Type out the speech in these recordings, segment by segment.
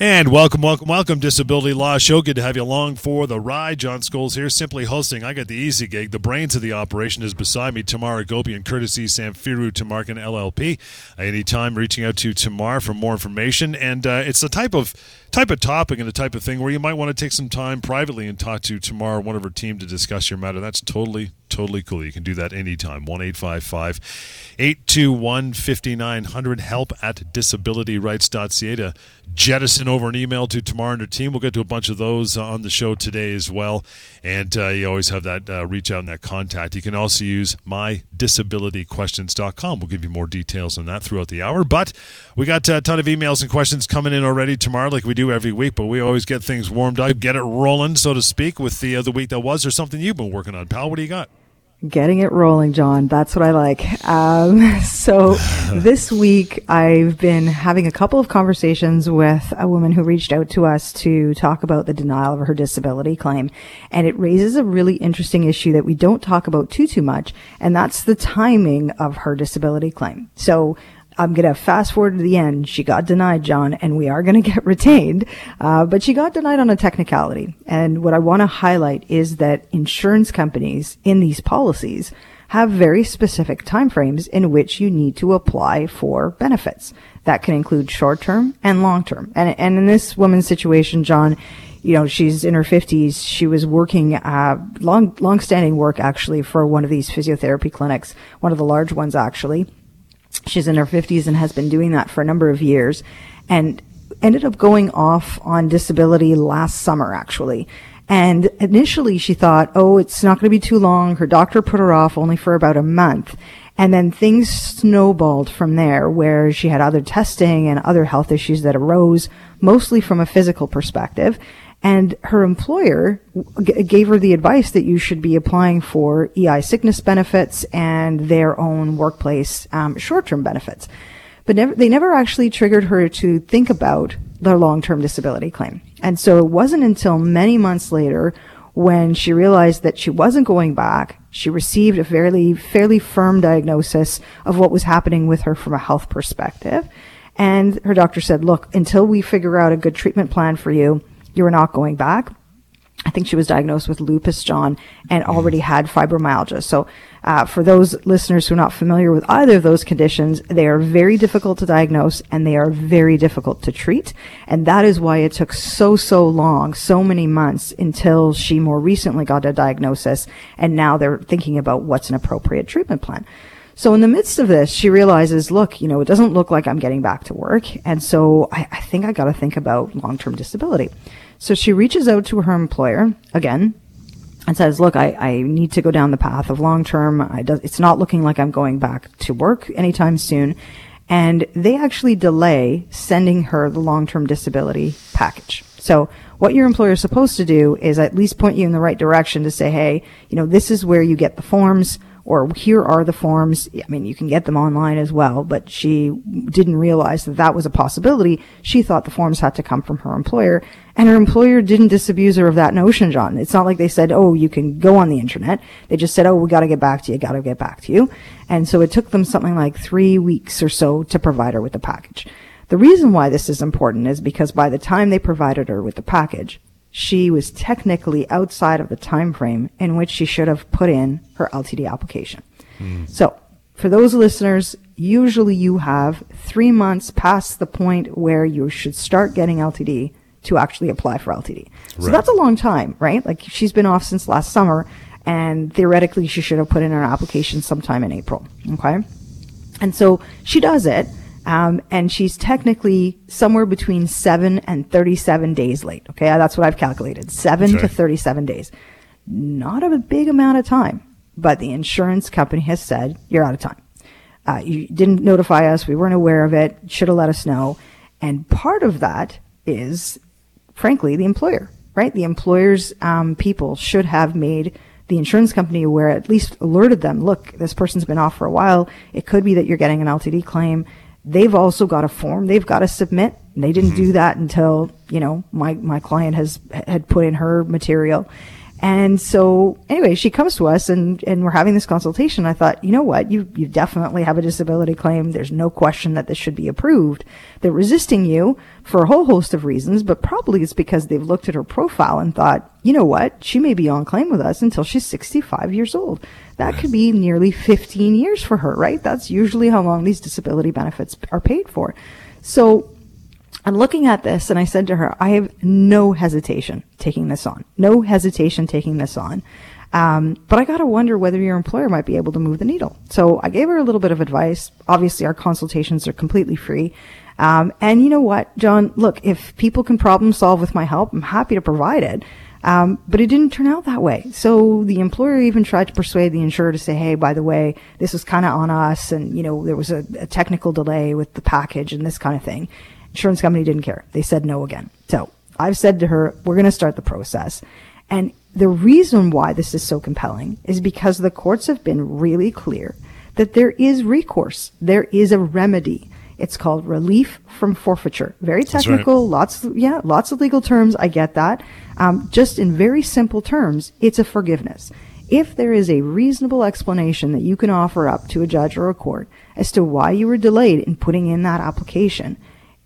And welcome, welcome, welcome, Disability Law Show. Good to have you along for the ride. John Scholes here, simply hosting. I got the easy gig. The brains of the operation is beside me, Tamar Agopian, courtesy Samfiru Tamarkin LLP. Anytime reaching out to Tamar for more information. And uh, it's the type of type of topic and the type of thing where you might want to take some time privately and talk to Tamar, one of her team, to discuss your matter. That's totally, totally cool. You can do that anytime. 1 821 5900. Help at disabilityrights.ca to jettison over an email to Tamar and her team. We'll get to a bunch of those uh, on the show today as well. And uh, you always have that uh, reach out and that contact. You can also use mydisabilityquestions.com. We'll give you more details on that throughout the hour. But we got a ton of emails and questions coming in already Tamar, like we do every week. But we always get things warmed up, get it rolling, so to speak, with the, uh, the week that was. Or something you've been working on, pal. What do you got? Getting it rolling, John. That's what I like. Um, so this week I've been having a couple of conversations with a woman who reached out to us to talk about the denial of her disability claim. And it raises a really interesting issue that we don't talk about too, too much. And that's the timing of her disability claim. So I'm going to fast forward to the end. She got denied, John, and we are going to get retained. Uh, but she got denied on a technicality. And what I want to highlight is that insurance companies in these policies have very specific timeframes in which you need to apply for benefits. That can include short term and long term. And, and in this woman's situation, John, you know, she's in her 50s. She was working, uh, long, long standing work actually for one of these physiotherapy clinics, one of the large ones actually She's in her 50s and has been doing that for a number of years and ended up going off on disability last summer, actually. And initially she thought, oh, it's not going to be too long. Her doctor put her off only for about a month. And then things snowballed from there where she had other testing and other health issues that arose, mostly from a physical perspective. And her employer g- gave her the advice that you should be applying for EI sickness benefits and their own workplace um, short-term benefits. But never, they never actually triggered her to think about their long-term disability claim. And so it wasn't until many months later when she realized that she wasn't going back. She received a fairly, fairly firm diagnosis of what was happening with her from a health perspective. And her doctor said, look, until we figure out a good treatment plan for you, you were not going back. I think she was diagnosed with lupus, John, and already had fibromyalgia. So, uh, for those listeners who are not familiar with either of those conditions, they are very difficult to diagnose and they are very difficult to treat. And that is why it took so, so long, so many months until she more recently got a diagnosis. And now they're thinking about what's an appropriate treatment plan. So in the midst of this, she realizes, look, you know, it doesn't look like I'm getting back to work. And so I, I think I got to think about long-term disability. So she reaches out to her employer again and says, look, I, I need to go down the path of long-term. it's not looking like I'm going back to work anytime soon. And they actually delay sending her the long-term disability package. So what your employer is supposed to do is at least point you in the right direction to say, hey, you know, this is where you get the forms or here are the forms. I mean, you can get them online as well, but she didn't realize that that was a possibility. She thought the forms had to come from her employer and her employer didn't disabuse her of that notion, John. It's not like they said, oh, you can go on the internet. They just said, oh, we gotta get back to you, gotta get back to you. And so it took them something like three weeks or so to provide her with the package. The reason why this is important is because by the time they provided her with the package, she was technically outside of the time frame in which she should have put in her LTD application. Mm. So, for those listeners, usually you have three months past the point where you should start getting LTD to actually apply for LTD. So that's a long time, right? Like she's been off since last summer and theoretically she should have put in her application sometime in April. Okay. And so she does it um, and she's technically somewhere between seven and 37 days late. Okay. That's what I've calculated. Seven to 37 days. Not a big amount of time, but the insurance company has said you're out of time. Uh, you didn't notify us. We weren't aware of it. Should have let us know. And part of that is, frankly, the employer, right? The employer's um, people should have made the insurance company aware, at least alerted them, look, this person's been off for a while. It could be that you're getting an LTD claim. They've also got a form they've got to submit And they didn't do mm-hmm. that until, you know, my, my client has, had put in her material. And so anyway, she comes to us and, and we're having this consultation. I thought, you know what? You, you definitely have a disability claim. There's no question that this should be approved. They're resisting you for a whole host of reasons, but probably it's because they've looked at her profile and thought, you know what? She may be on claim with us until she's 65 years old. That could be nearly 15 years for her, right? That's usually how long these disability benefits are paid for. So I'm looking at this and I said to her, I have no hesitation taking this on. No hesitation taking this on. Um, but I got to wonder whether your employer might be able to move the needle. So I gave her a little bit of advice. Obviously, our consultations are completely free. Um, and you know what, John? Look, if people can problem solve with my help, I'm happy to provide it. Um, but it didn't turn out that way. So the employer even tried to persuade the insurer to say, "Hey, by the way, this was kind of on us, and you know there was a, a technical delay with the package and this kind of thing." Insurance company didn't care. They said no again. So I've said to her, we're going to start the process. And the reason why this is so compelling is because the courts have been really clear that there is recourse. There is a remedy. It's called relief from forfeiture. Very technical, right. lots, yeah, lots of legal terms. I get that. Um, just in very simple terms, it's a forgiveness. If there is a reasonable explanation that you can offer up to a judge or a court as to why you were delayed in putting in that application,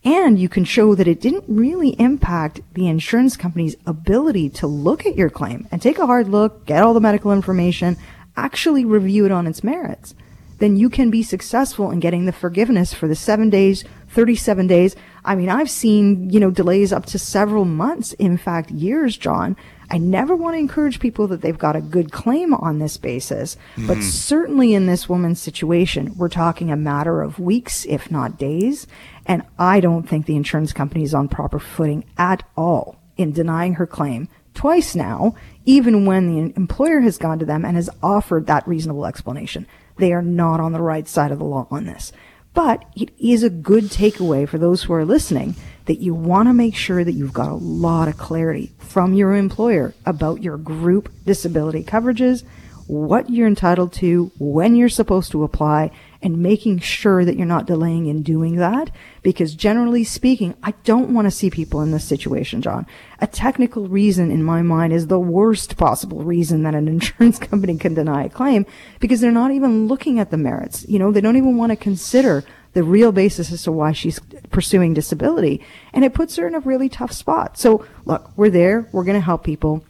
and you can show that it didn't really impact the insurance company's ability to look at your claim and take a hard look, get all the medical information, actually review it on its merits. Then you can be successful in getting the forgiveness for the seven days, 37 days. I mean, I've seen, you know, delays up to several months, in fact, years, John, I never want to encourage people that they've got a good claim on this basis, mm. but certainly in this woman's situation, we're talking a matter of weeks, if not days. And I don't think the insurance company is on proper footing at all in denying her claim twice now, even when the employer has gone to them and has offered that reasonable explanation. They are not on the right side of the law on this. But it is a good takeaway for those who are listening that you want to make sure that you've got a lot of clarity from your employer about your group disability coverages, what you're entitled to, when you're supposed to apply, and making sure that you're not delaying in doing that. Because generally speaking, I don't want to see people in this situation, John. A technical reason in my mind is the worst possible reason that an insurance company can deny a claim because they're not even looking at the merits. You know, they don't even want to consider the real basis as to why she's pursuing disability. And it puts her in a really tough spot. So look, we're there. We're going to help people.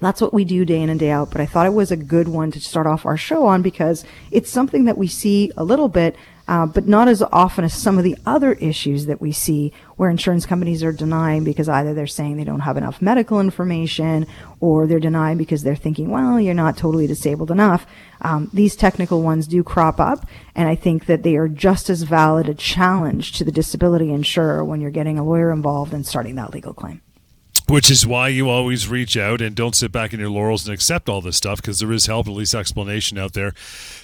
That's what we do day in and day out. But I thought it was a good one to start off our show on because it's something that we see a little bit uh, but not as often as some of the other issues that we see where insurance companies are denying because either they're saying they don't have enough medical information or they're denying because they're thinking, well, you're not totally disabled enough. Um, these technical ones do crop up, and I think that they are just as valid a challenge to the disability insurer when you're getting a lawyer involved and starting that legal claim. Which is why you always reach out and don't sit back in your laurels and accept all this stuff because there is help, at least explanation out there.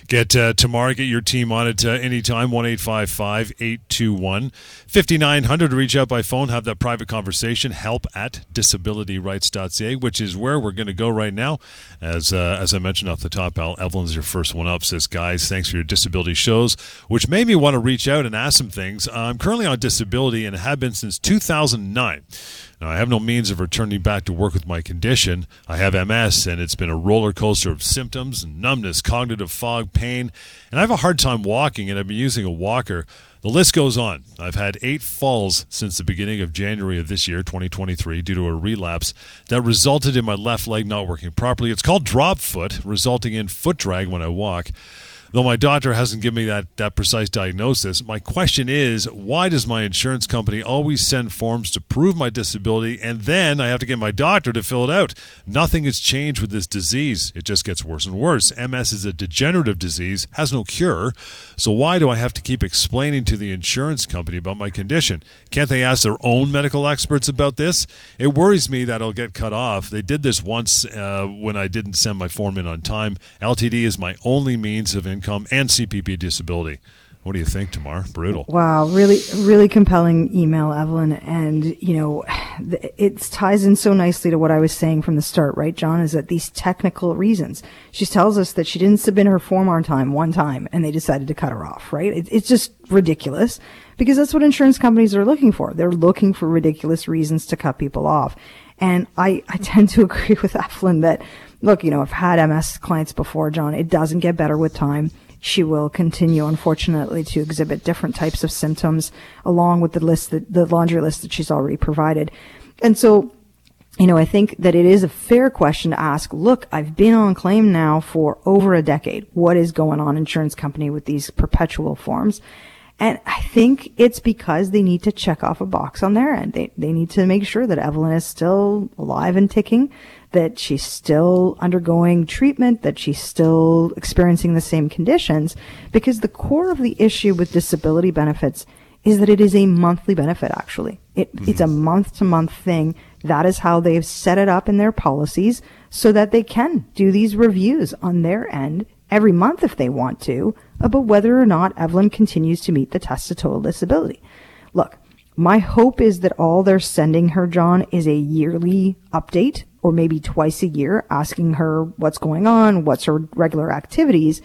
Get uh, Tamar, get your team on it uh, anytime, 1 821 5900 reach out by phone, have that private conversation. Help at disabilityrights.ca, which is where we're going to go right now. As uh, as I mentioned off the top, Al Evelyn's your first one up. Says, guys, thanks for your disability shows, which made me want to reach out and ask some things. I'm currently on disability and have been since 2009. Now, I have no means of returning back to work with my condition. I have MS, and it's been a roller coaster of symptoms, numbness, cognitive fog, pain, and I have a hard time walking, and I've been using a walker. The list goes on. I've had eight falls since the beginning of January of this year, 2023, due to a relapse that resulted in my left leg not working properly. It's called drop foot, resulting in foot drag when I walk. Though my doctor hasn't given me that, that precise diagnosis, my question is why does my insurance company always send forms to prove my disability and then I have to get my doctor to fill it out? Nothing has changed with this disease. It just gets worse and worse. MS is a degenerative disease, has no cure. So why do I have to keep explaining to the insurance company about my condition? Can't they ask their own medical experts about this? It worries me that I'll get cut off. They did this once uh, when I didn't send my form in on time. LTD is my only means of income income and CPP disability. What do you think, Tamar? Brutal. Wow, really, really compelling email, Evelyn. And, you know, it ties in so nicely to what I was saying from the start, right, John? Is that these technical reasons. She tells us that she didn't submit her form on time one time and they decided to cut her off, right? It, it's just ridiculous because that's what insurance companies are looking for. They're looking for ridiculous reasons to cut people off. And I, I tend to agree with Evelyn that, look, you know, I've had MS clients before, John. It doesn't get better with time. She will continue, unfortunately, to exhibit different types of symptoms along with the list that, the laundry list that she's already provided. And so, you know, I think that it is a fair question to ask, look, I've been on claim now for over a decade. What is going on insurance company with these perpetual forms? And I think it's because they need to check off a box on their end. They, they need to make sure that Evelyn is still alive and ticking, that she's still undergoing treatment, that she's still experiencing the same conditions, because the core of the issue with disability benefits is that it is a monthly benefit, actually. It, mm-hmm. It's a month to month thing. That is how they've set it up in their policies so that they can do these reviews on their end every month if they want to about whether or not Evelyn continues to meet the test of total disability. Look, my hope is that all they're sending her, John, is a yearly update or maybe twice a year asking her what's going on, what's her regular activities.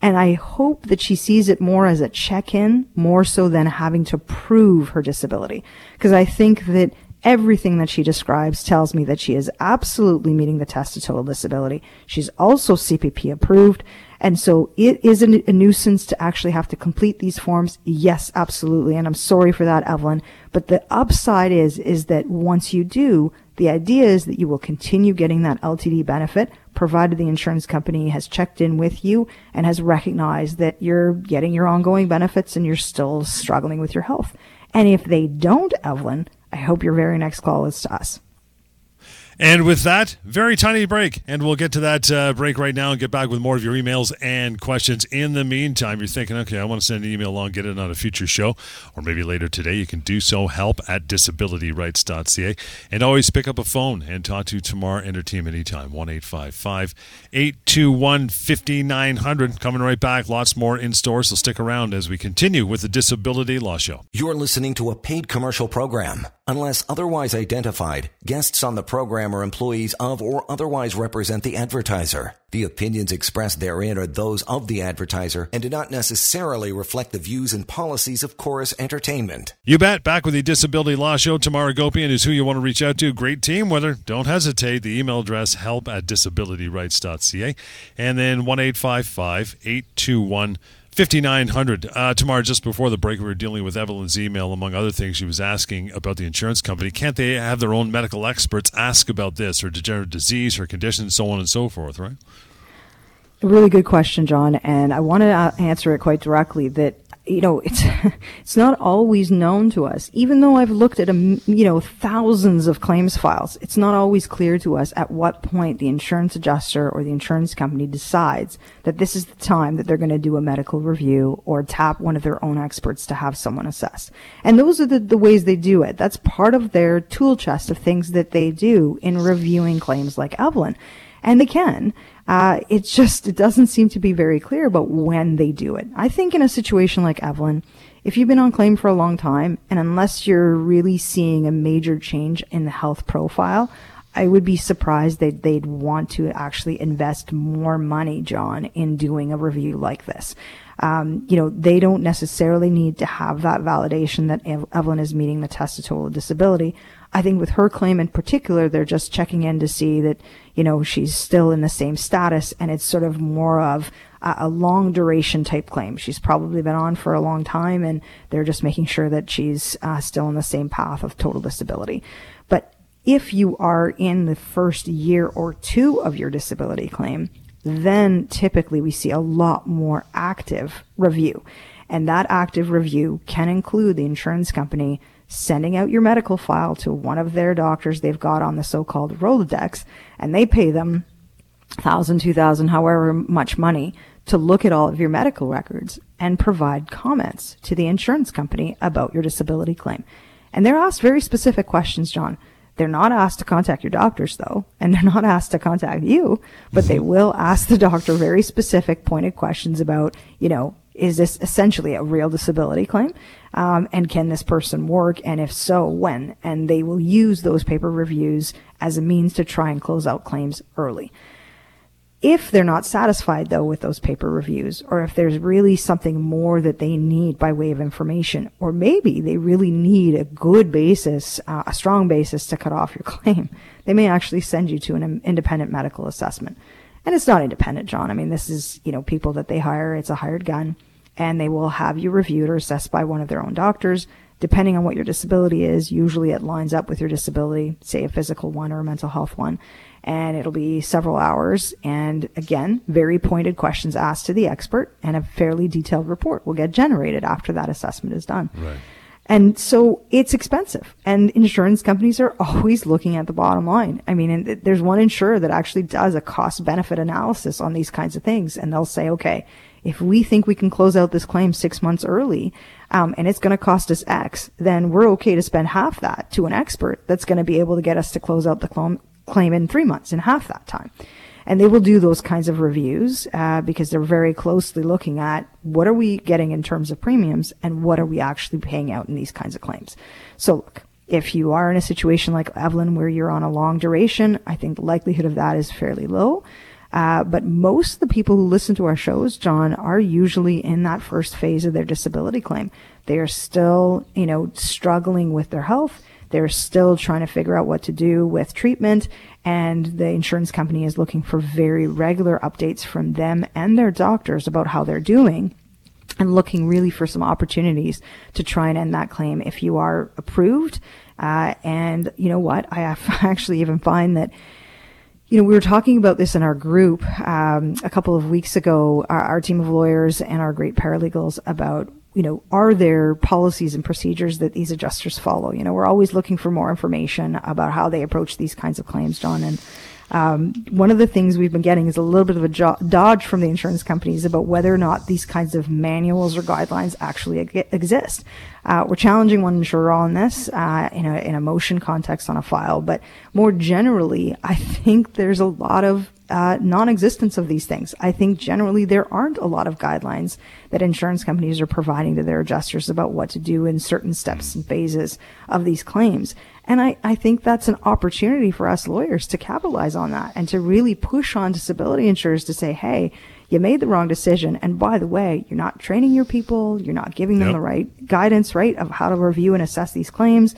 And I hope that she sees it more as a check-in, more so than having to prove her disability. Because I think that everything that she describes tells me that she is absolutely meeting the test of total disability. She's also CPP approved. And so it is a, a, nuisance to actually have to complete these forms. Yes, absolutely. And I'm sorry for that, Evelyn. But the upside is, is that once you do, the idea is that you will continue getting that LTD benefit provided the insurance company has checked in with you and has recognized that you're getting your ongoing benefits and you're still struggling with your health. And if they don't, Evelyn, I hope your very next call is to us. And with that, very tiny break. And we'll get to that uh, break right now and get back with more of your emails and questions. In the meantime, you're thinking, okay, I want to send an email along, get it on a future show, or maybe later today. You can do so. Help at disabilityrights.ca. And always pick up a phone and talk to Tamar Entertainment anytime. 1 821 5900. Coming right back. Lots more in store. So stick around as we continue with the Disability Law Show. You're listening to a paid commercial program. Unless otherwise identified, guests on the program are employees of or otherwise represent the advertiser. The opinions expressed therein are those of the advertiser and do not necessarily reflect the views and policies of Corus Entertainment. You bet. Back with the Disability Law Show. Tamar Agopian is who you want to reach out to. Great team. Whether don't hesitate. The email address help at disabilityrights.ca and then 1 821 5900. Uh, Tamar, just before the break, we were dealing with Evelyn's email. Among other things, she was asking about the insurance company. Can't they have their own medical experts ask about this or degenerative disease or condition, so on and so forth, right? A really good question, John. And I want to uh, answer it quite directly that you know, it's it's not always known to us. Even though I've looked at a, you know thousands of claims files, it's not always clear to us at what point the insurance adjuster or the insurance company decides that this is the time that they're going to do a medical review or tap one of their own experts to have someone assess. And those are the, the ways they do it. That's part of their tool chest of things that they do in reviewing claims like Evelyn. And they can. Uh, it's just, it doesn't seem to be very clear about when they do it. I think in a situation like Evelyn, if you've been on claim for a long time, and unless you're really seeing a major change in the health profile, I would be surprised that they'd want to actually invest more money, John, in doing a review like this. Um, you know, they don't necessarily need to have that validation that Evelyn is meeting the test of total disability. I think with her claim in particular, they're just checking in to see that, you know, she's still in the same status and it's sort of more of a, a long duration type claim. She's probably been on for a long time and they're just making sure that she's uh, still on the same path of total disability. But if you are in the first year or two of your disability claim, then typically we see a lot more active review. And that active review can include the insurance company sending out your medical file to one of their doctors they've got on the so-called Rolodex, and they pay them thousand, two thousand, however much money to look at all of your medical records and provide comments to the insurance company about your disability claim. And they're asked very specific questions, John. They're not asked to contact your doctors though, and they're not asked to contact you, but they will ask the doctor very specific pointed questions about, you know, is this essentially a real disability claim? Um, and can this person work? And if so, when? And they will use those paper reviews as a means to try and close out claims early. If they're not satisfied though with those paper reviews, or if there's really something more that they need by way of information, or maybe they really need a good basis, uh, a strong basis to cut off your claim, they may actually send you to an independent medical assessment. And it's not independent, John. I mean, this is, you know, people that they hire. It's a hired gun and they will have you reviewed or assessed by one of their own doctors. Depending on what your disability is, usually it lines up with your disability, say a physical one or a mental health one. And it'll be several hours. And again, very pointed questions asked to the expert and a fairly detailed report will get generated after that assessment is done. Right. And so it's expensive and insurance companies are always looking at the bottom line. I mean, there's one insurer that actually does a cost benefit analysis on these kinds of things and they'll say, okay, if we think we can close out this claim six months early, um, and it's going to cost us X, then we're okay to spend half that to an expert that's going to be able to get us to close out the cl- claim in three months in half that time. And they will do those kinds of reviews uh, because they're very closely looking at what are we getting in terms of premiums and what are we actually paying out in these kinds of claims. So look, if you are in a situation like Evelyn where you're on a long duration, I think the likelihood of that is fairly low. Uh, but most of the people who listen to our shows, John, are usually in that first phase of their disability claim. They are still, you know, struggling with their health. They're still trying to figure out what to do with treatment. And the insurance company is looking for very regular updates from them and their doctors about how they're doing and looking really for some opportunities to try and end that claim if you are approved. Uh, and you know what? I actually even find that you know, we were talking about this in our group um, a couple of weeks ago, our, our, team of lawyers and our great paralegals about, you know, are there policies and procedures that these adjusters follow? You know, we're always looking for more information about how they approach these kinds of claims, John. And um, one of the things we've been getting is a little bit of a jo- dodge from the insurance companies about whether or not these kinds of manuals or guidelines actually ag- exist. Uh, we're challenging one insurer on this uh, in, a, in a motion context on a file, but more generally, I think there's a lot of uh, non-existence of these things. I think generally there aren't a lot of guidelines that insurance companies are providing to their adjusters about what to do in certain steps and phases of these claims. And I, I think that's an opportunity for us lawyers to capitalize on that and to really push on disability insurers to say, hey, you made the wrong decision. And by the way, you're not training your people. You're not giving them yep. the right guidance, right, of how to review and assess these claims.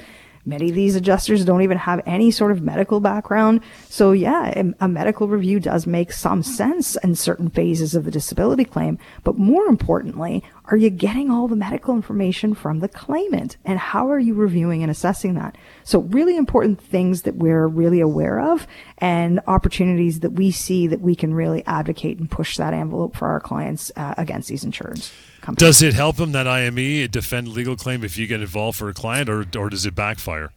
Many of these adjusters don't even have any sort of medical background. So yeah, a medical review does make some sense in certain phases of the disability claim. But more importantly, are you getting all the medical information from the claimant? And how are you reviewing and assessing that? So really important things that we're really aware of and opportunities that we see that we can really advocate and push that envelope for our clients uh, against these insurers. Companies. Does it help them that IME defend legal claim if you get involved for a client, or or does it backfire?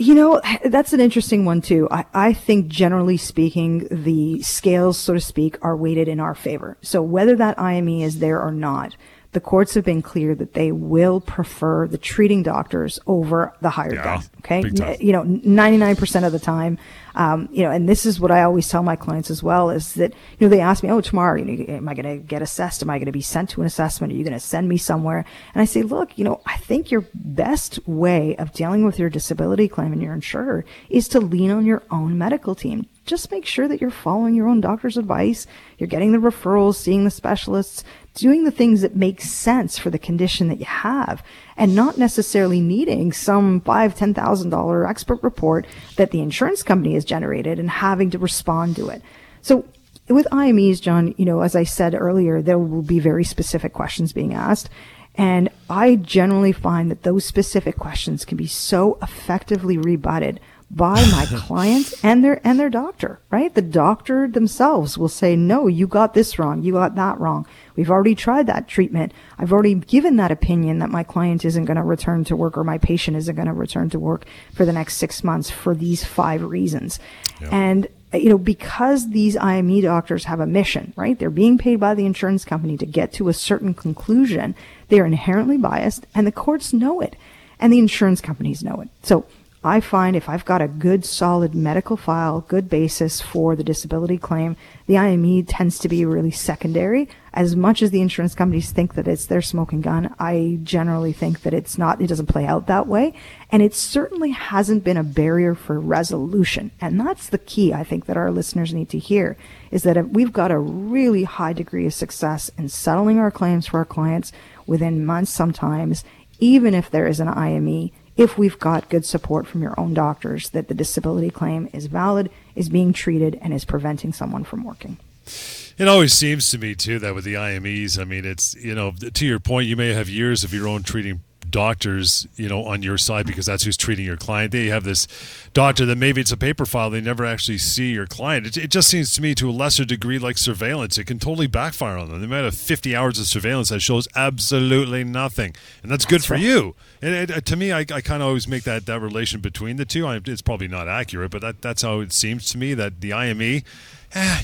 You know, that's an interesting one too. I, I think generally speaking, the scales, so to speak, are weighted in our favor. So whether that IME is there or not, the courts have been clear that they will prefer the treating doctors over the hired yeah, guys. Okay. You know, 99% of the time, um, you know, and this is what I always tell my clients as well is that, you know, they ask me, oh, Tamar, you know, am I going to get assessed? Am I going to be sent to an assessment? Are you going to send me somewhere? And I say, look, you know, I think your best way of dealing with your disability claim and your insurer is to lean on your own medical team just make sure that you're following your own doctor's advice. You're getting the referrals, seeing the specialists, doing the things that make sense for the condition that you have and not necessarily needing some five, ten thousand dollar expert report that the insurance company has generated and having to respond to it. So with IMEs, John, you know, as I said earlier, there will be very specific questions being asked. And I generally find that those specific questions can be so effectively rebutted by my client and their and their doctor, right? The doctor themselves will say, "No, you got this wrong. You got that wrong. We've already tried that treatment. I've already given that opinion that my client isn't going to return to work or my patient isn't going to return to work for the next 6 months for these five reasons." Yep. And you know, because these IME doctors have a mission, right? They're being paid by the insurance company to get to a certain conclusion. They are inherently biased and the courts know it and the insurance companies know it. So I find if I've got a good solid medical file, good basis for the disability claim, the IME tends to be really secondary. As much as the insurance companies think that it's their smoking gun, I generally think that it's not, it doesn't play out that way. And it certainly hasn't been a barrier for resolution. And that's the key I think that our listeners need to hear is that we've got a really high degree of success in settling our claims for our clients within months sometimes, even if there is an IME if we've got good support from your own doctors that the disability claim is valid, is being treated, and is preventing someone from working. It always seems to me too that with the IMEs, I mean, it's you know, to your point, you may have years of your own treating doctors, you know, on your side because that's who's treating your client. They have this doctor that maybe it's a paper file. They never actually see your client. It, it, just seems to me to a lesser degree like surveillance. It can totally backfire on them. They might have 50 hours of surveillance that shows absolutely nothing. And that's good for right. you. And it, to me, I, I kind of always make that, that relation between the two. I, it's probably not accurate, but that, that's how it seems to me that the IME, eh,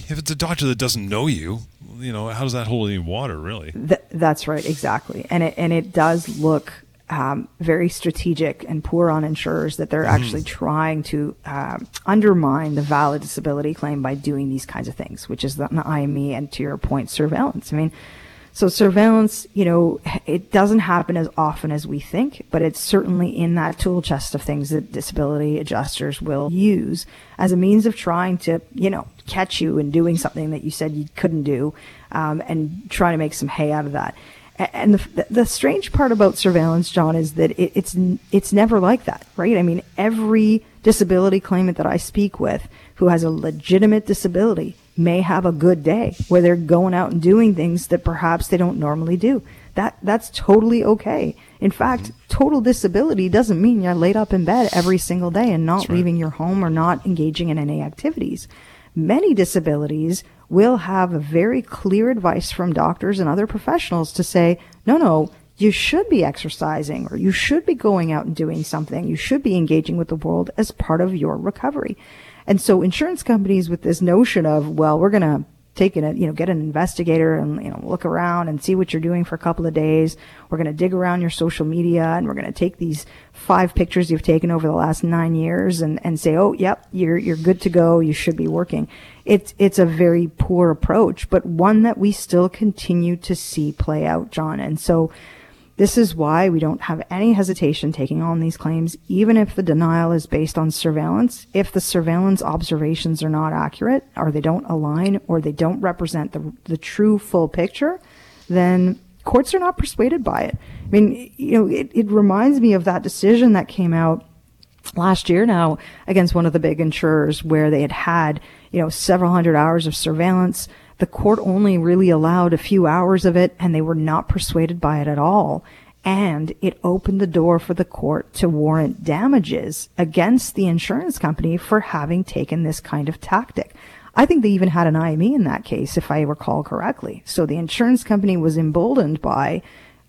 if it's a doctor that doesn't know you, you know, how does that hold any water, really? Th- that's right, exactly. And it, and it does look um, very strategic and poor on insurers that they're mm-hmm. actually trying to um, undermine the valid disability claim by doing these kinds of things, which is the, the IME and to your point, surveillance. I mean, so surveillance, you know, it doesn't happen as often as we think, but it's certainly in that tool chest of things that disability adjusters will use as a means of trying to, you know, catch you in doing something that you said you couldn't do, um, and try to make some hay out of that. And the, the strange part about surveillance, John, is that it, it's it's never like that, right? I mean, every disability claimant that I speak with who has a legitimate disability may have a good day where they're going out and doing things that perhaps they don't normally do. That that's totally okay. In fact, total disability doesn't mean you're laid up in bed every single day and not right. leaving your home or not engaging in any activities. Many disabilities will have very clear advice from doctors and other professionals to say, no, no, you should be exercising or you should be going out and doing something. You should be engaging with the world as part of your recovery. And so insurance companies with this notion of, well, we're going to take it, you know, get an investigator and, you know, look around and see what you're doing for a couple of days. We're going to dig around your social media and we're going to take these five pictures you've taken over the last nine years and, and say, oh, yep, you're, you're good to go. You should be working. It's, it's a very poor approach, but one that we still continue to see play out, John. And so, this is why we don't have any hesitation taking on these claims, even if the denial is based on surveillance. If the surveillance observations are not accurate, or they don't align, or they don't represent the, the true full picture, then courts are not persuaded by it. I mean, you know, it, it reminds me of that decision that came out last year now against one of the big insurers where they had had, you know, several hundred hours of surveillance the court only really allowed a few hours of it and they were not persuaded by it at all. And it opened the door for the court to warrant damages against the insurance company for having taken this kind of tactic. I think they even had an IME in that case, if I recall correctly. So the insurance company was emboldened by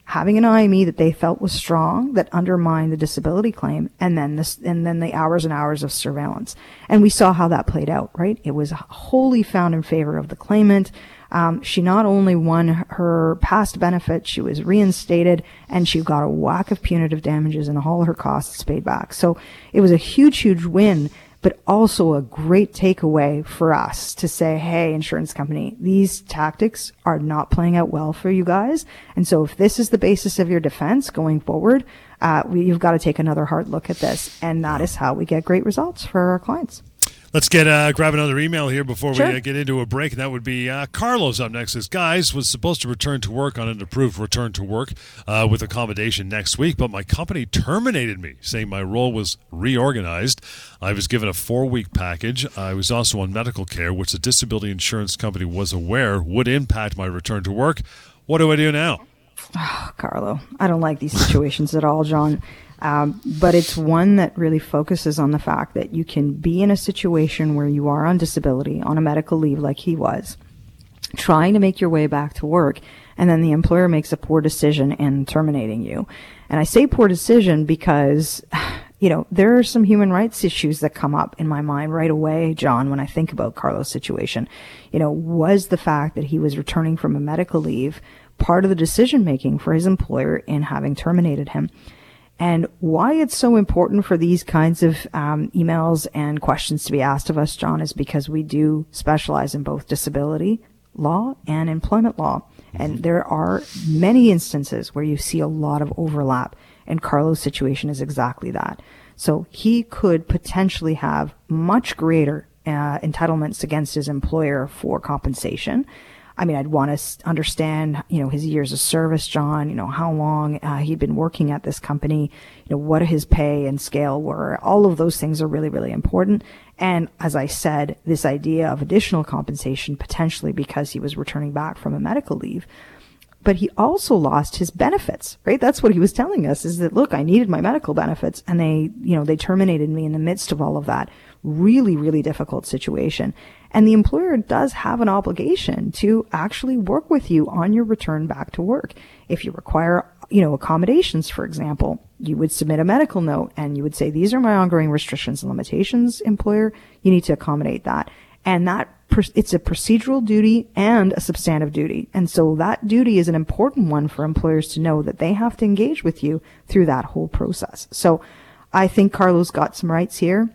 having an IME that they felt was strong that undermined the disability claim and then this and then the hours and hours of surveillance. And we saw how that played out right? It was wholly found in favor of the claimant. Um, she not only won her past benefit she was reinstated and she got a whack of punitive damages and all her costs paid back. So it was a huge huge win but also a great takeaway for us to say, hey, insurance company, these tactics are not playing out well for you guys. And so if this is the basis of your defense going forward, uh, we, you've got to take another hard look at this. And that is how we get great results for our clients. Let's get uh, grab another email here before sure. we uh, get into a break. And that would be uh, Carlos up next. This guys was supposed to return to work on an approved return to work uh, with accommodation next week, but my company terminated me, saying my role was reorganized. I was given a four week package. I was also on medical care, which the disability insurance company was aware would impact my return to work. What do I do now? Oh, Carlo, I don't like these situations at all, John. Um, but it's one that really focuses on the fact that you can be in a situation where you are on disability, on a medical leave like he was, trying to make your way back to work, and then the employer makes a poor decision in terminating you. And I say poor decision because, you know, there are some human rights issues that come up in my mind right away, John, when I think about Carlos' situation. You know, was the fact that he was returning from a medical leave part of the decision making for his employer in having terminated him? And why it's so important for these kinds of um, emails and questions to be asked of us, John, is because we do specialize in both disability law and employment law. And there are many instances where you see a lot of overlap. And Carlo's situation is exactly that. So he could potentially have much greater uh, entitlements against his employer for compensation. I mean, I'd want to understand, you know, his years of service, John, you know, how long uh, he'd been working at this company, you know, what his pay and scale were. All of those things are really, really important. And as I said, this idea of additional compensation potentially because he was returning back from a medical leave. But he also lost his benefits, right? That's what he was telling us is that, look, I needed my medical benefits and they, you know, they terminated me in the midst of all of that really, really difficult situation. And the employer does have an obligation to actually work with you on your return back to work. If you require, you know, accommodations, for example, you would submit a medical note and you would say, these are my ongoing restrictions and limitations, employer. You need to accommodate that. And that it's a procedural duty and a substantive duty. And so that duty is an important one for employers to know that they have to engage with you through that whole process. So I think Carlos got some rights here.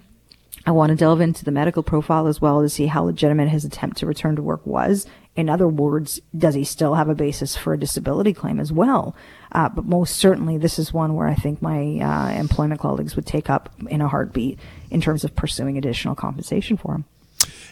I want to delve into the medical profile as well to see how legitimate his attempt to return to work was. In other words, does he still have a basis for a disability claim as well? Uh, but most certainly, this is one where I think my uh, employment colleagues would take up in a heartbeat in terms of pursuing additional compensation for him.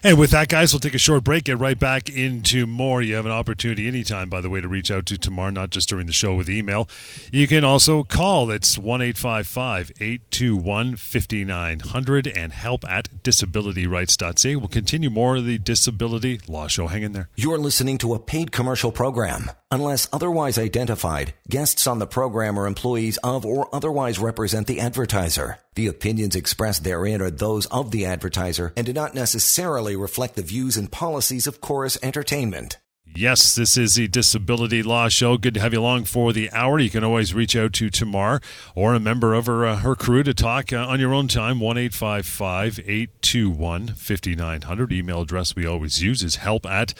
And with that, guys, we'll take a short break, get right back into more. You have an opportunity anytime, by the way, to reach out to Tamar, not just during the show with email. You can also call. It's 1 821 5900 and help at disabilityrights.ca. We'll continue more of the Disability Law Show. Hang in there. You're listening to a paid commercial program. Unless otherwise identified, guests on the program are employees of or otherwise represent the advertiser. The opinions expressed therein are those of the advertiser and do not necessarily reflect the views and policies of Corus Entertainment. Yes, this is the Disability Law Show. Good to have you along for the hour. You can always reach out to Tamar or a member of her, uh, her crew to talk uh, on your own time. 1 821 5900. Email address we always use is help at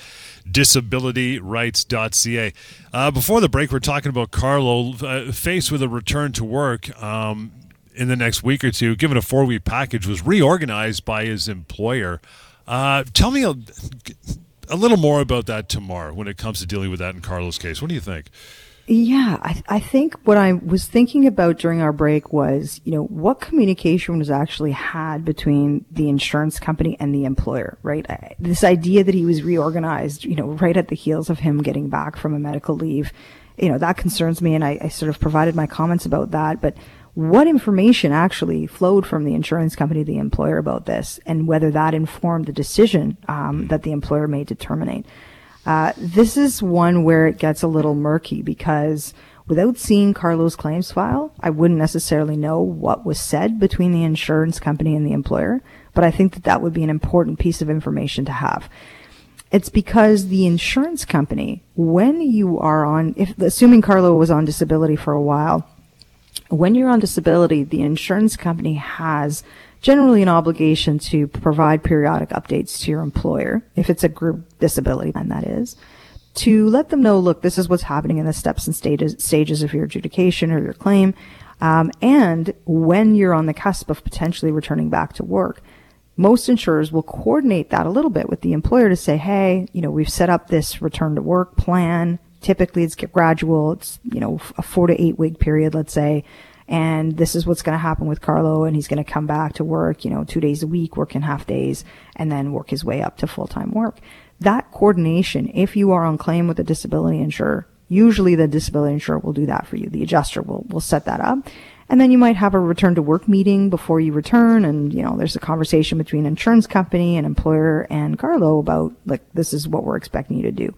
disabilityrights.ca. Uh, before the break, we're talking about Carlo uh, faced with a return to work. Um, in the next week or two, given a four week package, was reorganized by his employer. Uh, tell me a, a little more about that Tamar when it comes to dealing with that in Carlos' case. What do you think? Yeah, I, I think what I was thinking about during our break was, you know, what communication was actually had between the insurance company and the employer, right? I, this idea that he was reorganized, you know, right at the heels of him getting back from a medical leave, you know, that concerns me. And I, I sort of provided my comments about that. But what information actually flowed from the insurance company to the employer about this and whether that informed the decision um, that the employer made to terminate? Uh, this is one where it gets a little murky because without seeing Carlos' claims file, I wouldn't necessarily know what was said between the insurance company and the employer, but I think that that would be an important piece of information to have. It's because the insurance company, when you are on, if assuming Carlo was on disability for a while, when you're on disability, the insurance company has generally an obligation to provide periodic updates to your employer, if it's a group disability, plan, that is, to let them know, look, this is what's happening in the steps and stages, stages of your adjudication or your claim, um, and when you're on the cusp of potentially returning back to work. Most insurers will coordinate that a little bit with the employer to say, hey, you know, we've set up this return to work plan. Typically it's gradual. It's, you know, a four to eight week period, let's say and this is what's going to happen with Carlo and he's going to come back to work, you know, two days a week, working half days and then work his way up to full-time work. That coordination, if you are on claim with a disability insurer, usually the disability insurer will do that for you. The adjuster will, will set that up. And then you might have a return to work meeting before you return. And, you know, there's a conversation between insurance company and employer and Carlo about, like, this is what we're expecting you to do.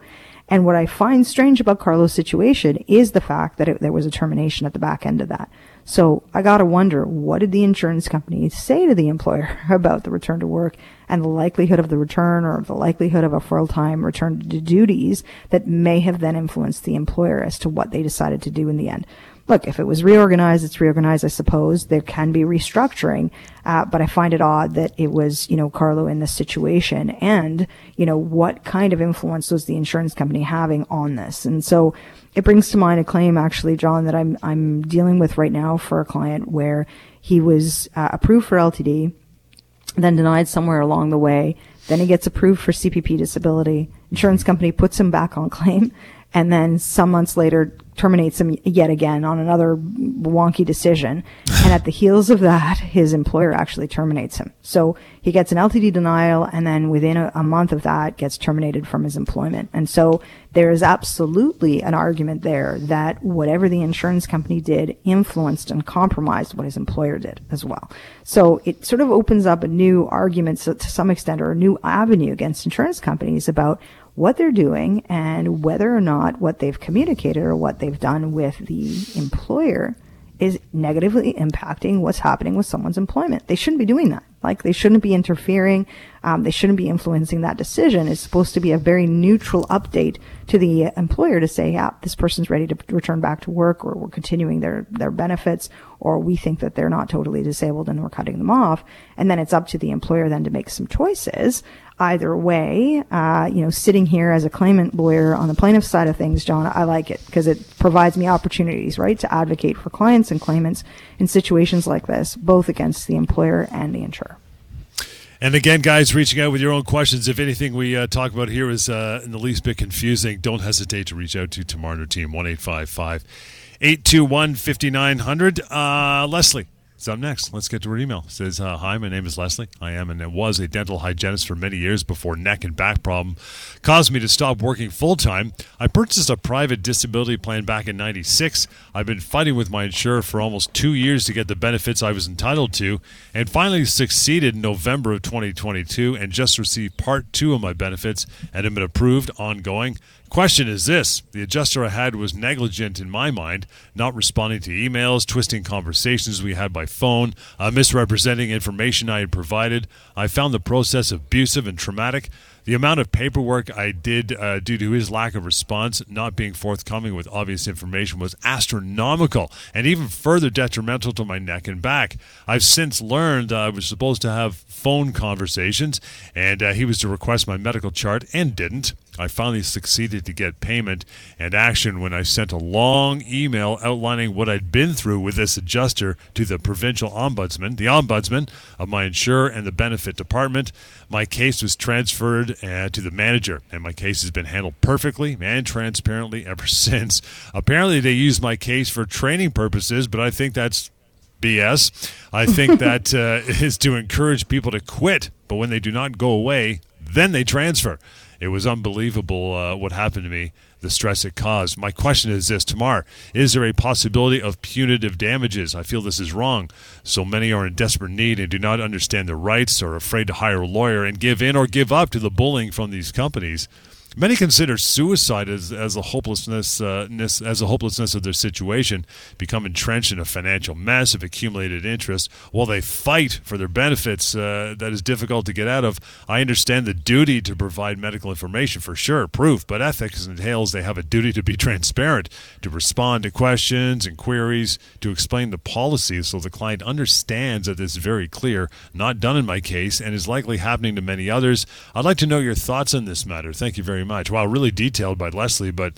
And what I find strange about Carlo's situation is the fact that it, there was a termination at the back end of that. So I gotta wonder, what did the insurance company say to the employer about the return to work and the likelihood of the return or the likelihood of a full-time return to duties that may have then influenced the employer as to what they decided to do in the end? look, if it was reorganized, it's reorganized, I suppose. There can be restructuring. Uh, but I find it odd that it was, you know, Carlo in this situation and, you know, what kind of influence was the insurance company having on this? And so it brings to mind a claim actually, John, that I'm, I'm dealing with right now for a client where he was uh, approved for LTD, then denied somewhere along the way. Then he gets approved for CPP disability. Insurance company puts him back on claim and then some months later terminates him yet again on another wonky decision. and at the heels of that, his employer actually terminates him. So he gets an LTD denial and then within a, a month of that gets terminated from his employment. And so there is absolutely an argument there that whatever the insurance company did influenced and compromised what his employer did as well. So it sort of opens up a new argument so to some extent or a new avenue against insurance companies about what they're doing and whether or not what they've communicated or what they've done with the employer is negatively impacting what's happening with someone's employment. They shouldn't be doing that. Like they shouldn't be interfering. Um, they shouldn't be influencing that decision. It's supposed to be a very neutral update to the employer to say, yeah, this person's ready to return back to work or we're continuing their, their benefits or we think that they're not totally disabled and we're cutting them off. And then it's up to the employer then to make some choices either way. Uh, you know, sitting here as a claimant lawyer on the plaintiff side of things, John, I like it because it provides me opportunities, right, to advocate for clients and claimants in situations like this, both against the employer and the insurer. And again, guys, reaching out with your own questions. If anything we uh, talk about here is uh, in the least bit confusing, don't hesitate to reach out to her team, 1 821 5900. Uh, Leslie, so up next. Let's get to her email. It says, uh, Hi, my name is Leslie. I am and was a dental hygienist for many years before neck and back problem caused me to stop working full time. I purchased a private disability plan back in 96. I've been fighting with my insurer for almost two years to get the benefits I was entitled to and finally succeeded in November of 2022 and just received part two of my benefits and have been approved ongoing. Question is this The adjuster I had was negligent in my mind, not responding to emails, twisting conversations we had by phone, uh, misrepresenting information I had provided. I found the process abusive and traumatic. The amount of paperwork I did uh, due to his lack of response, not being forthcoming with obvious information, was astronomical and even further detrimental to my neck and back. I've since learned I was supposed to have phone conversations, and uh, he was to request my medical chart and didn't. I finally succeeded to get payment and action when I sent a long email outlining what I'd been through with this adjuster to the provincial ombudsman, the ombudsman of my insurer and the benefit department. My case was transferred uh, to the manager, and my case has been handled perfectly and transparently ever since. Apparently, they use my case for training purposes, but I think that's BS. I think that uh, is to encourage people to quit, but when they do not go away, then they transfer. It was unbelievable uh, what happened to me, the stress it caused. My question is this, Tamar, is there a possibility of punitive damages? I feel this is wrong. So many are in desperate need and do not understand their rights, or afraid to hire a lawyer and give in or give up to the bullying from these companies. Many consider suicide as, as a hopelessness uh, as a hopelessness of their situation, become entrenched in a financial mess of accumulated interest, while they fight for their benefits uh, that is difficult to get out of. I understand the duty to provide medical information for sure, proof, but ethics entails they have a duty to be transparent, to respond to questions and queries, to explain the policy so the client understands that is very clear, not done in my case, and is likely happening to many others. I'd like to know your thoughts on this matter. Thank you very very much. Wow, really detailed by Leslie, but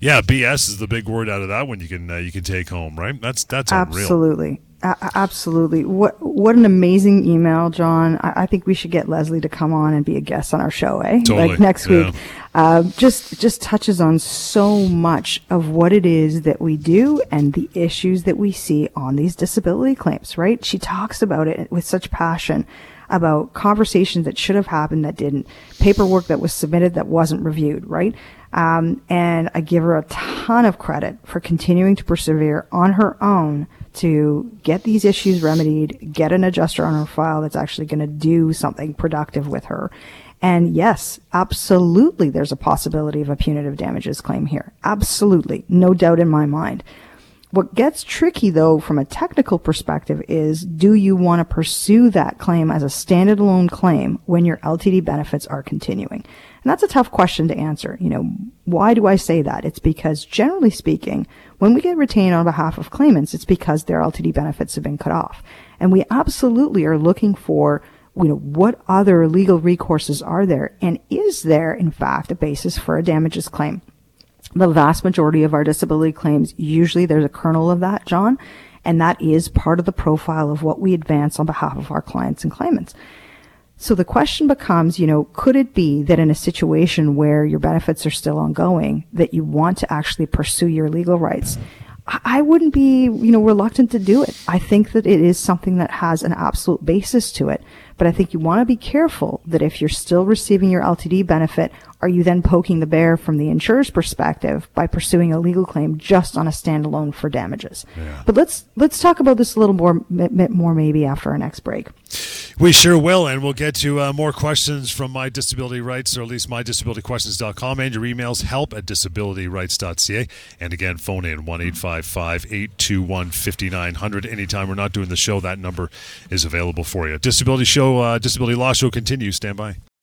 yeah, BS is the big word out of that one. You can uh, you can take home, right? That's that's absolutely. absolutely. What what an amazing email, John. I, I, think we should get Leslie to come on and be a guest on our show, eh? Totally. Like next yeah. week. Uh, just just touches on so much of what it is that we do and the issues that we see on these disability claims, right? She talks about it with such passion about conversations that should have happened that didn't, paperwork that was submitted that wasn't reviewed, right? Um, and I give her a ton of credit for continuing to persevere on her own to get these issues remedied, get an adjuster on her file that's actually going to do something productive with her. And yes, absolutely, there's a possibility of a punitive damages claim here. Absolutely. No doubt in my mind. What gets tricky though from a technical perspective is do you want to pursue that claim as a standalone claim when your LTD benefits are continuing? And that's a tough question to answer. You know, why do I say that? It's because generally speaking, when we get retained on behalf of claimants, it's because their LTD benefits have been cut off. And we absolutely are looking for you know, what other legal recourses are there? And is there, in fact, a basis for a damages claim? The vast majority of our disability claims, usually there's a kernel of that, John, and that is part of the profile of what we advance on behalf of our clients and claimants. So the question becomes, you know, could it be that in a situation where your benefits are still ongoing, that you want to actually pursue your legal rights? I wouldn't be, you know, reluctant to do it. I think that it is something that has an absolute basis to it. But I think you want to be careful that if you're still receiving your LTD benefit, are you then poking the bear from the insurer's perspective by pursuing a legal claim just on a standalone for damages? Yeah. But let's let's talk about this a little more more maybe after our next break. We sure will, and we'll get to uh, more questions from My Disability Rights, or at least mydisabilityquestions.com, and your emails help at disabilityrights.ca. And again, phone in 1 821 5900. Anytime we're not doing the show, that number is available for you. Disability Show, uh, Disability Law Show continues. Stand by.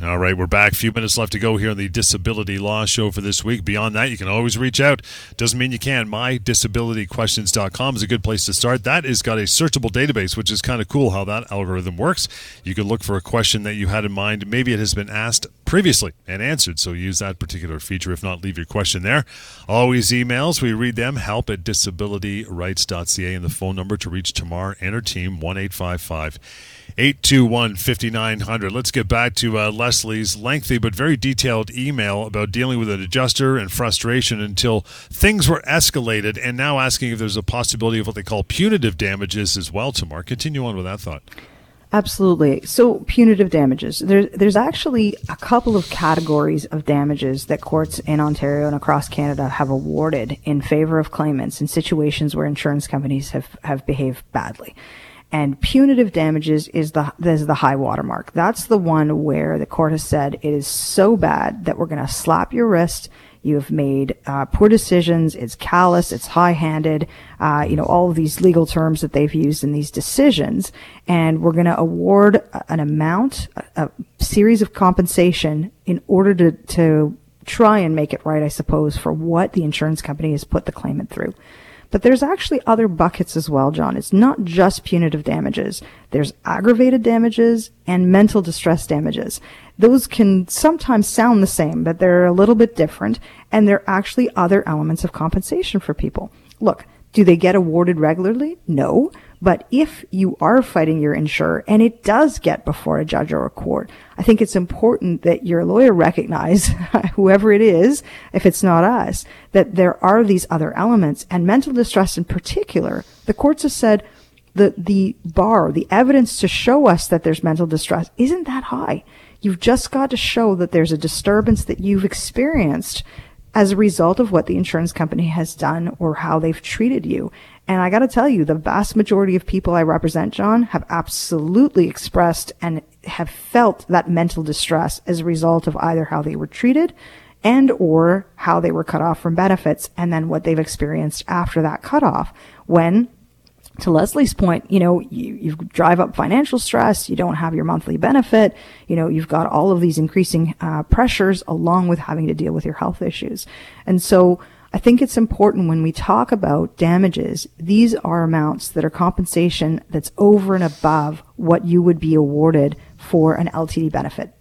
All right, we're back. A few minutes left to go here on the Disability Law Show for this week. Beyond that, you can always reach out. Doesn't mean you can. MyDisabilityQuestions.com is a good place to start. That has got a searchable database, which is kind of cool how that algorithm works. You can look for a question that you had in mind. Maybe it has been asked previously and answered, so use that particular feature. If not, leave your question there. Always emails. We read them. Help at disabilityrights.ca and the phone number to reach Tamar and her team, 1 855 821 5900. Let's get back to uh, Leslie's lengthy but very detailed email about dealing with an adjuster and frustration until things were escalated, and now asking if there's a possibility of what they call punitive damages as well, Tamar. Continue on with that thought. Absolutely. So punitive damages. There's there's actually a couple of categories of damages that courts in Ontario and across Canada have awarded in favor of claimants in situations where insurance companies have, have behaved badly. And punitive damages is the is the high watermark. That's the one where the court has said it is so bad that we're going to slap your wrist. You have made uh, poor decisions. It's callous. It's high-handed. Uh, you know all of these legal terms that they've used in these decisions, and we're going to award an amount, a, a series of compensation in order to to try and make it right, I suppose, for what the insurance company has put the claimant through. But there's actually other buckets as well, John. It's not just punitive damages. There's aggravated damages and mental distress damages. Those can sometimes sound the same, but they're a little bit different, and they're actually other elements of compensation for people. Look, do they get awarded regularly? No. But if you are fighting your insurer and it does get before a judge or a court, I think it's important that your lawyer recognize, whoever it is, if it's not us, that there are these other elements and mental distress in particular. The courts have said the, the bar, the evidence to show us that there's mental distress isn't that high. You've just got to show that there's a disturbance that you've experienced as a result of what the insurance company has done or how they've treated you. And I got to tell you, the vast majority of people I represent, John, have absolutely expressed and have felt that mental distress as a result of either how they were treated and or how they were cut off from benefits and then what they've experienced after that cutoff when to Leslie's point, you know, you, you drive up financial stress, you don't have your monthly benefit, you know, you've got all of these increasing uh, pressures along with having to deal with your health issues. And so I think it's important when we talk about damages, these are amounts that are compensation that's over and above what you would be awarded for an LTD benefit,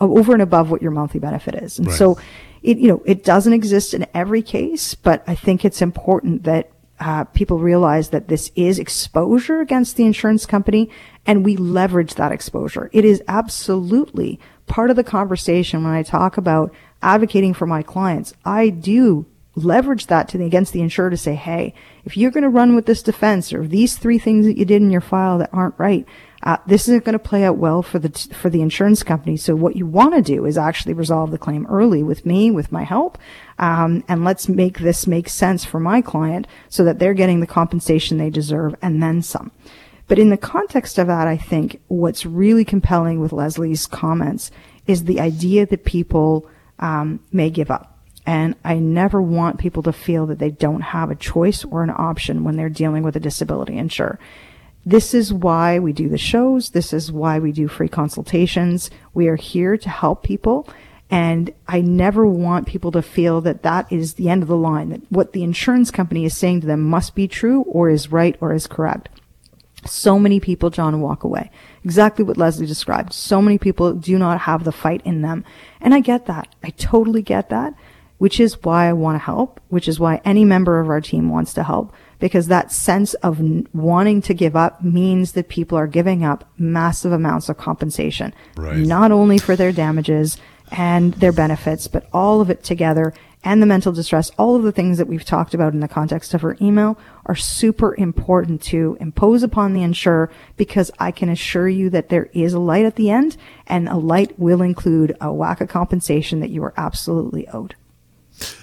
over and above what your monthly benefit is. And right. so it, you know, it doesn't exist in every case, but I think it's important that uh, people realize that this is exposure against the insurance company and we leverage that exposure. It is absolutely part of the conversation when I talk about advocating for my clients. I do leverage that to the, against the insurer to say, hey, if you're going to run with this defense or these three things that you did in your file that aren't right, uh, this isn't going to play out well for the for the insurance company. So what you want to do is actually resolve the claim early with me, with my help, um, and let's make this make sense for my client so that they're getting the compensation they deserve and then some. But in the context of that, I think what's really compelling with Leslie's comments is the idea that people um, may give up. And I never want people to feel that they don't have a choice or an option when they're dealing with a disability insurer. This is why we do the shows. This is why we do free consultations. We are here to help people. And I never want people to feel that that is the end of the line, that what the insurance company is saying to them must be true or is right or is correct. So many people, John, walk away. Exactly what Leslie described. So many people do not have the fight in them. And I get that. I totally get that, which is why I want to help, which is why any member of our team wants to help, because that sense of wanting to give up means that people are giving up massive amounts of compensation, right. not only for their damages and their benefits, but all of it together and the mental distress, all of the things that we've talked about in the context of her email are super important to impose upon the insurer because I can assure you that there is a light at the end and a light will include a whack of compensation that you are absolutely owed.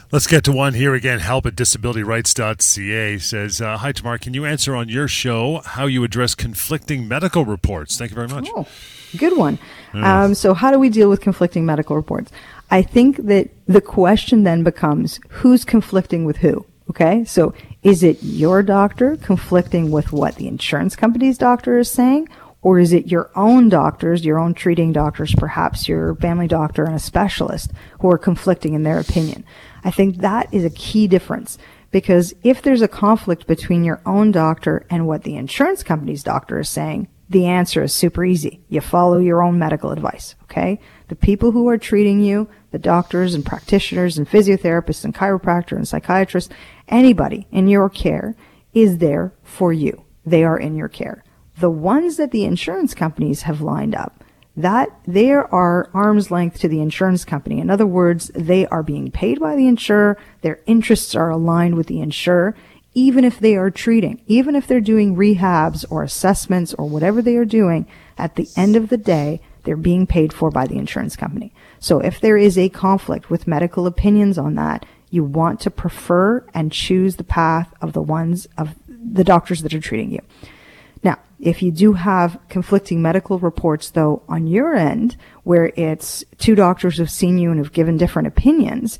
Let's get to one here again. Help at disabilityrights.ca says, uh, Hi, Tamar. Can you answer on your show how you address conflicting medical reports? Thank you very much. Oh, good one. Um, so, how do we deal with conflicting medical reports? I think that the question then becomes who's conflicting with who? Okay. So is it your doctor conflicting with what the insurance company's doctor is saying? Or is it your own doctors, your own treating doctors, perhaps your family doctor and a specialist who are conflicting in their opinion? I think that is a key difference because if there's a conflict between your own doctor and what the insurance company's doctor is saying, the answer is super easy. You follow your own medical advice, okay? The people who are treating you, the doctors and practitioners and physiotherapists and chiropractor and psychiatrists, anybody in your care is there for you. They are in your care. The ones that the insurance companies have lined up, that they are arm's length to the insurance company. In other words, they are being paid by the insurer. Their interests are aligned with the insurer even if they are treating, even if they're doing rehabs or assessments or whatever they are doing, at the end of the day, they're being paid for by the insurance company. So if there is a conflict with medical opinions on that, you want to prefer and choose the path of the ones of the doctors that are treating you. Now, if you do have conflicting medical reports though on your end, where it's two doctors have seen you and have given different opinions,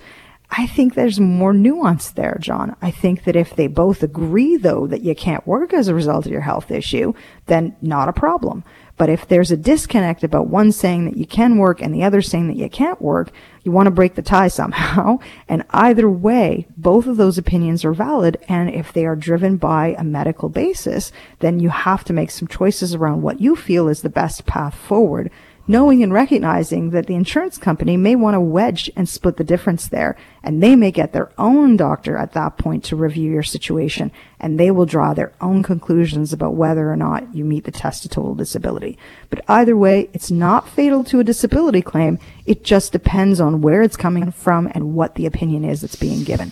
I think there's more nuance there, John. I think that if they both agree, though, that you can't work as a result of your health issue, then not a problem. But if there's a disconnect about one saying that you can work and the other saying that you can't work, you want to break the tie somehow. And either way, both of those opinions are valid. And if they are driven by a medical basis, then you have to make some choices around what you feel is the best path forward knowing and recognizing that the insurance company may want to wedge and split the difference there. And they may get their own doctor at that point to review your situation and they will draw their own conclusions about whether or not you meet the test of total disability. But either way, it's not fatal to a disability claim. It just depends on where it's coming from and what the opinion is that's being given.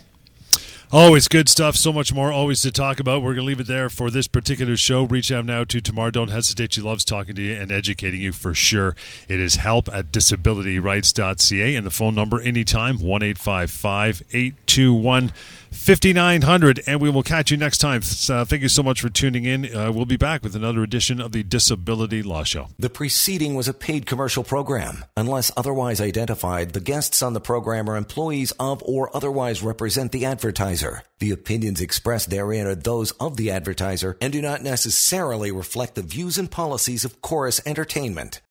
Always good stuff. So much more always to talk about. We're going to leave it there for this particular show. Reach out now to Tamar. Don't hesitate. She loves talking to you and educating you for sure. It is help at disabilityrights.ca and the phone number anytime 1 821 5900 and we will catch you next time. Uh, thank you so much for tuning in. Uh, we'll be back with another edition of the disability law show. The preceding was a paid commercial program. Unless otherwise identified the guests on the program are employees of or otherwise represent the advertiser. The opinions expressed therein are those of the advertiser and do not necessarily reflect the views and policies of Corus Entertainment